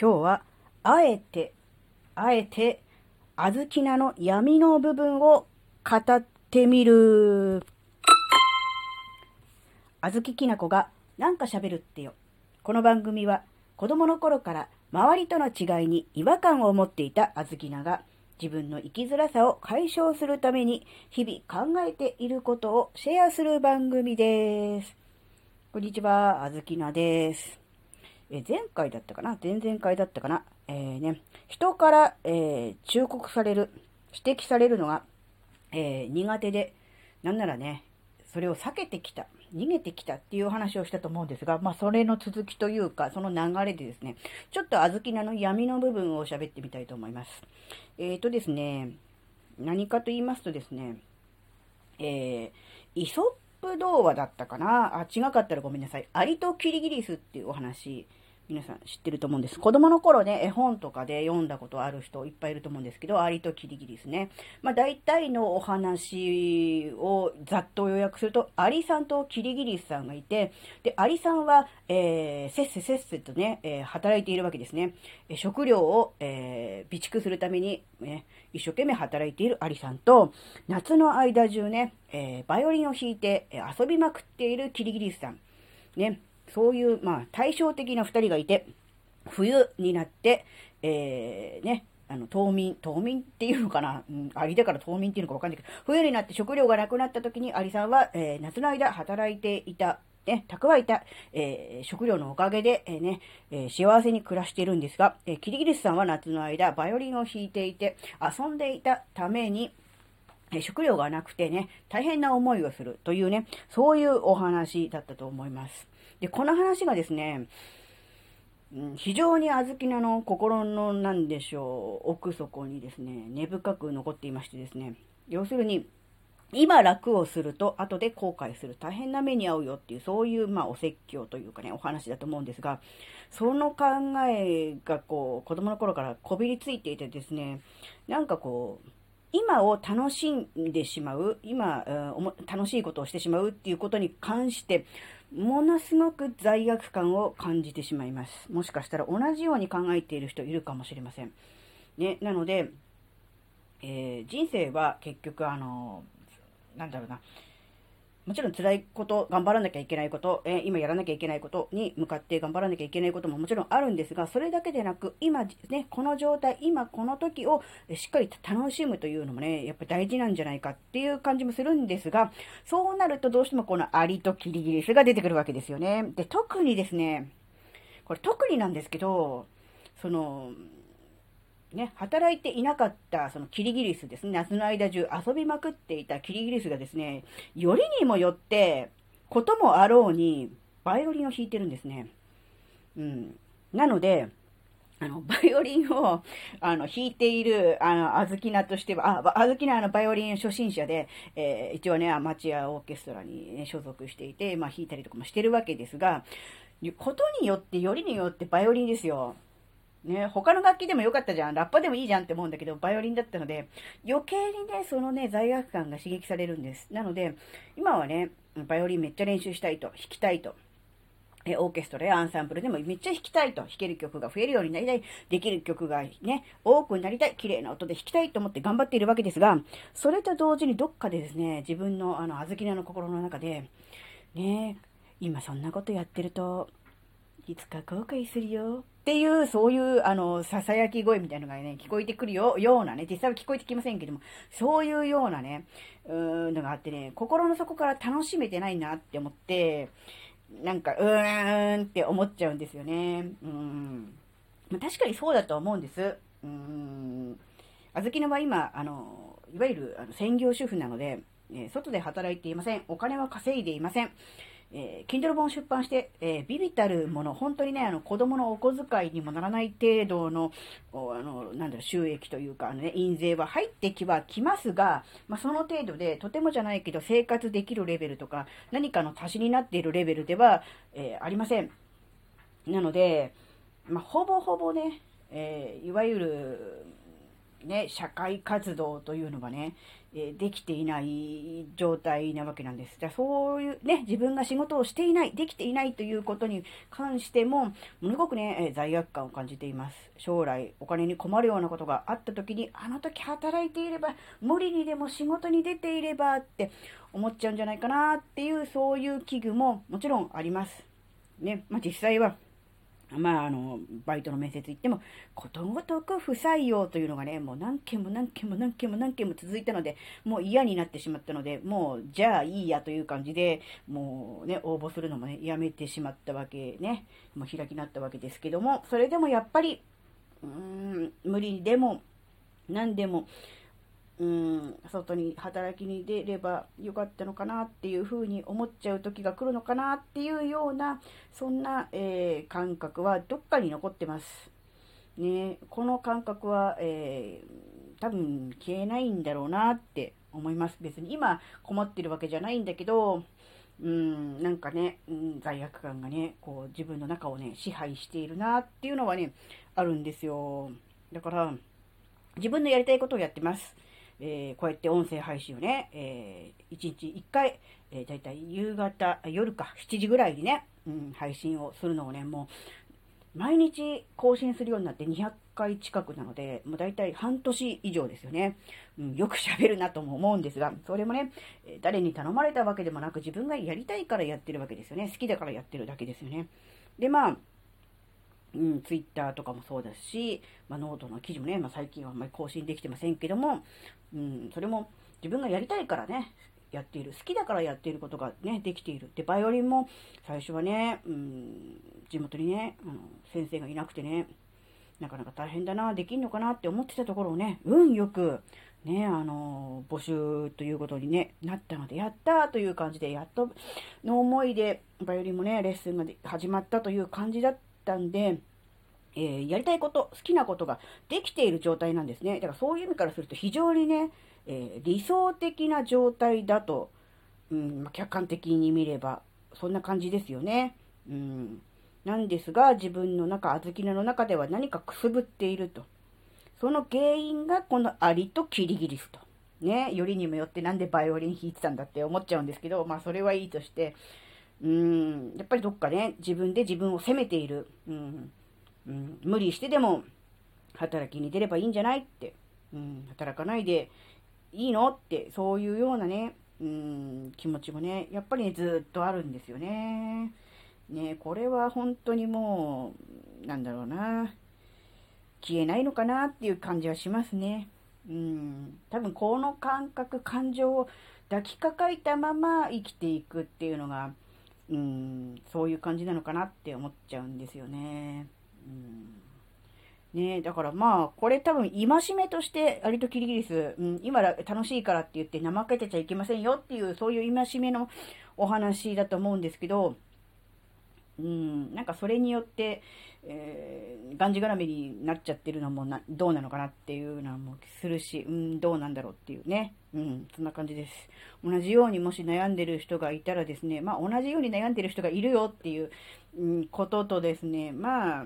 今日は、あえて、あえて、あずきなの闇の部分を語ってみる。あずききなこがなんか喋るってよ。この番組は子供の頃から周りとの違いに違和感を持っていたあずきなが自分の生きづらさを解消するために日々考えていることをシェアする番組です。こんにちは、あずきなです。え前回だったかな？前々回だったかな？えー、ね、人から、えー、忠告される、指摘されるのが、えー、苦手で、なんならね、それを避けてきた、逃げてきたっていう話をしたと思うんですが、まあ、それの続きというか、その流れでですね、ちょっと小豆菜の闇の部分を喋ってみたいと思います。えっ、ー、とですね、何かと言いますとですね、えー、イソップ童話だったかな？あ、違かったらごめんなさい。アリとキリギリスっていうお話皆さん知ってると思うんです。子供の頃ね、絵本とかで読んだことある人いっぱいいると思うんですけど、アリとキリギリスね。まあ大体のお話をざっと予約すると、アリさんとキリギリスさんがいて、で、アリさんは、えー、せっせせっせとね、えー、働いているわけですね。食料を、えー、備蓄するために、ね、一生懸命働いているアリさんと、夏の間中ね、えー、バイオリンを弾いて、遊びまくっているキリギリスさん。ね、そういう、まあ、対照的な二人がいて、冬になって、えー、ね、あの、冬眠、冬眠っていうのかな、うん、アリだから冬眠っていうのかわかんないけど、冬になって食料がなくなった時にアリさんは、えー、夏の間働いていた、ね、蓄えた、えー、食料のおかげで、えー、ね、えー、幸せに暮らしているんですが、えキリギリスさんは夏の間、バイオリンを弾いていて、遊んでいたために、え食料がなくてね、大変な思いをするというね、そういうお話だったと思います。で、この話がですね、非常に小豆菜の心のなんでしょう、奥底にですね、根深く残っていましてですね、要するに、今楽をすると後で後悔する。大変な目に遭うよっていうそういうまあお説教というかねお話だと思うんですがその考えがこう子供の頃からこびりついていてですねなんかこう今を楽しんでしまう今、楽しいことをしてしまうっていうことに関してものすごく罪悪感を感じてしまいます。もしかしたら同じように考えている人いるかもしれません。ね、なので、えー、人生は結局あの、なんだろうな、もちろん辛いこと、頑張らなきゃいけないこと、えー、今やらなきゃいけないことに向かって頑張らなきゃいけないことももちろんあるんですが、それだけでなく、今ね、この状態、今この時をしっかり楽しむというのもね、やっぱ大事なんじゃないかっていう感じもするんですが、そうなるとどうしてもこのアリとキリギリスが出てくるわけですよね。で、特にですね、これ特になんですけど、その、ね、働いていなかった、そのキリギリスですね、夏の間中遊びまくっていたキリギリスがですね、よりにもよって、こともあろうに、バイオリンを弾いてるんですね。うん。なので、あの、バイオリンを、あの、弾いている、あの、あずきなとしては、あ、あずきな、あの、バイオリン初心者で、えー、一応ね、アマチュアオーケストラに、ね、所属していて、まあ、弾いたりとかもしてるわけですが、ことによって、よりによってバイオリンですよ。ね、他の楽器でもよかったじゃん、ラッパでもいいじゃんって思うんだけど、バイオリンだったので、余計にね、そのね、罪悪感が刺激されるんです。なので、今はね、バイオリンめっちゃ練習したいと、弾きたいと。え、オーケストラやアンサンブルでもめっちゃ弾きたいと、弾ける曲が増えるようになりたい、できる曲がね、多くなりたい、綺麗な音で弾きたいと思って頑張っているわけですが、それと同時にどっかでですね、自分のあの、あずきなの心の中で、ね、今そんなことやってると、いつか後悔するよ。っていう、そういう、あの、囁き声みたいなのがね、聞こえてくるよ、ようなね、実際は聞こえてきませんけども、そういうようなね、うーん、のがあってね、心の底から楽しめてないなって思って、なんか、うーんって思っちゃうんですよね。うん。確かにそうだと思うんです。うん。あずきのは今、あの、いわゆるあの専業主婦なので、え外で働いていません。お金は稼いでいません。えー、Kindle 本出版して、えー、ビビたるもの、本当にね、あの、子供のお小遣いにもならない程度の、あの、なんだろう、収益というか、あのね、印税は入ってきはきますが、まあ、その程度で、とてもじゃないけど、生活できるレベルとか、何かの足しになっているレベルでは、えー、ありません。なので、まあ、ほぼほぼね、えいわゆる、ね、社会活動というのがね、えできていない状態なわけなんです。じゃあそういうね、自分が仕事をしていない、できていないということに関しても、ものすごくね、え罪悪感を感じています。将来お金に困るようなことがあった時に、あの時働いていれば、無理にでも仕事に出ていればって思っちゃうんじゃないかなっていう、そういう危惧ももちろんあります。ね、まあ、実際はまあ、あの、バイトの面接行っても、ことごとく不採用というのがね、もう何件も何件も何件も何件も続いたので、もう嫌になってしまったので、もう、じゃあいいやという感じで、もうね、応募するのもね、やめてしまったわけね、もう開きになったわけですけども、それでもやっぱり、うーん、無理でも、何でも、うん、外に働きに出ればよかったのかなっていうふうに思っちゃう時が来るのかなっていうような、そんな、えー、感覚はどっかに残ってます。ね、この感覚は、えー、多分消えないんだろうなって思います。別に今困ってるわけじゃないんだけど、うん、なんかね、うん、罪悪感がね、こう自分の中をね、支配しているなっていうのはね、あるんですよ。だから、自分のやりたいことをやってます。えー、こうやって音声配信をね、えー、1日1回、えー、だいたい夕方、夜か、7時ぐらいにね、うん、配信をするのをね、もう、毎日更新するようになって200回近くなので、もうだいたい半年以上ですよね。うん、よく喋るなとも思うんですが、それもね、誰に頼まれたわけでもなく、自分がやりたいからやってるわけですよね。好きだからやってるだけですよね。で、まあ、うん、ツイッターとかもそうだし、まあ、ノートの記事もね、まあ、最近はあんまり更新できてませんけども、うん、それも自分がやりたいからね、やっている。好きだからやっていることがね、できている。で、バイオリンも最初はね、うん、地元にね、あの先生がいなくてね、なかなか大変だな、できんのかなって思ってたところをね、運よく、ね、あの、募集ということに、ね、なったので、やったという感じで、やっとの思いで、バイオリンもね、レッスンが始まったという感じだったたんで、えー、やりたいこと、好きなことができている状態なんですね。だからそういう意味からすると非常にね、えー、理想的な状態だと、うん、客観的に見れば、そんな感じですよね。うん。なんですが、自分の中、小豆菜の中では何かくすぶっていると。その原因がこのアリとキリギリスと。ね、よりにもよってなんでバイオリン弾いてたんだって思っちゃうんですけど、まあそれはいいとして、うん、やっぱりどっかね、自分で自分を責めている。うん。うん、無理してでも働きに出ればいいんじゃないって、うん、働かないでいいのって、そういうようなね、うん、気持ちもね、やっぱりね、ずっとあるんですよね。ね、これは本当にもう、なんだろうな、消えないのかなっていう感じはしますね。うん、多分この感覚、感情を抱きかかえたまま生きていくっていうのが、うん、そういう感じなのかなって思っちゃうんですよね。うん、ねだからまあ、これ多分、戒めとして、アリとキリギリス、うん、今楽しいからって言って怠けてちゃいけませんよっていう、そういう戒めのお話だと思うんですけど、うん、なんかそれによって、えー、がんじがらめになっちゃってるのもなどうなのかなっていうのもするし、うん、どうなんだろうっていうね。うん、そんな感じです。同じようにもし悩んでる人がいたらですね、まあ同じように悩んでる人がいるよっていう、うん、こととですね、まあ、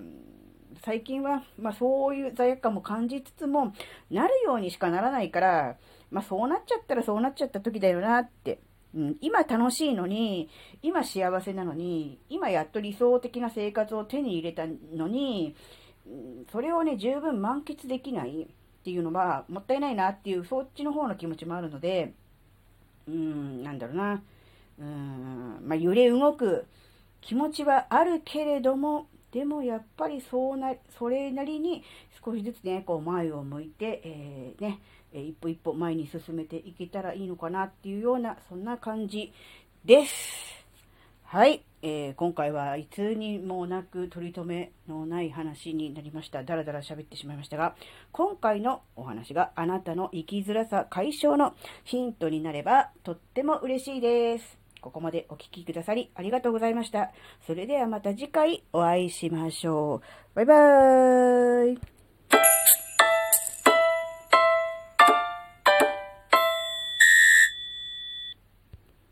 最近は、まあそういう罪悪感も感じつつも、なるようにしかならないから、まあそうなっちゃったらそうなっちゃった時だよなってうん、今楽しいのに、今幸せなのに、今やっと理想的な生活を手に入れたのに、それをね、十分満喫できないっていうのは、もったいないなっていう、そっちの方の気持ちもあるので、うん、なんだろうな、うん、まあ、揺れ動く気持ちはあるけれども、でもやっぱりそうな、それなりに少しずつね、こう前を向いて、えー、ね、一歩一歩前に進めていけたらいいのかなっていうような、そんな感じです。はい。えー、今回はいつにもなく取り留めのない話になりました。だらだら喋ってしまいましたが、今回のお話があなたの生きづらさ解消のヒントになればとっても嬉しいです。ここまでお聴きくださりありがとうございました。それではまた次回お会いしましょう。バイバーイ。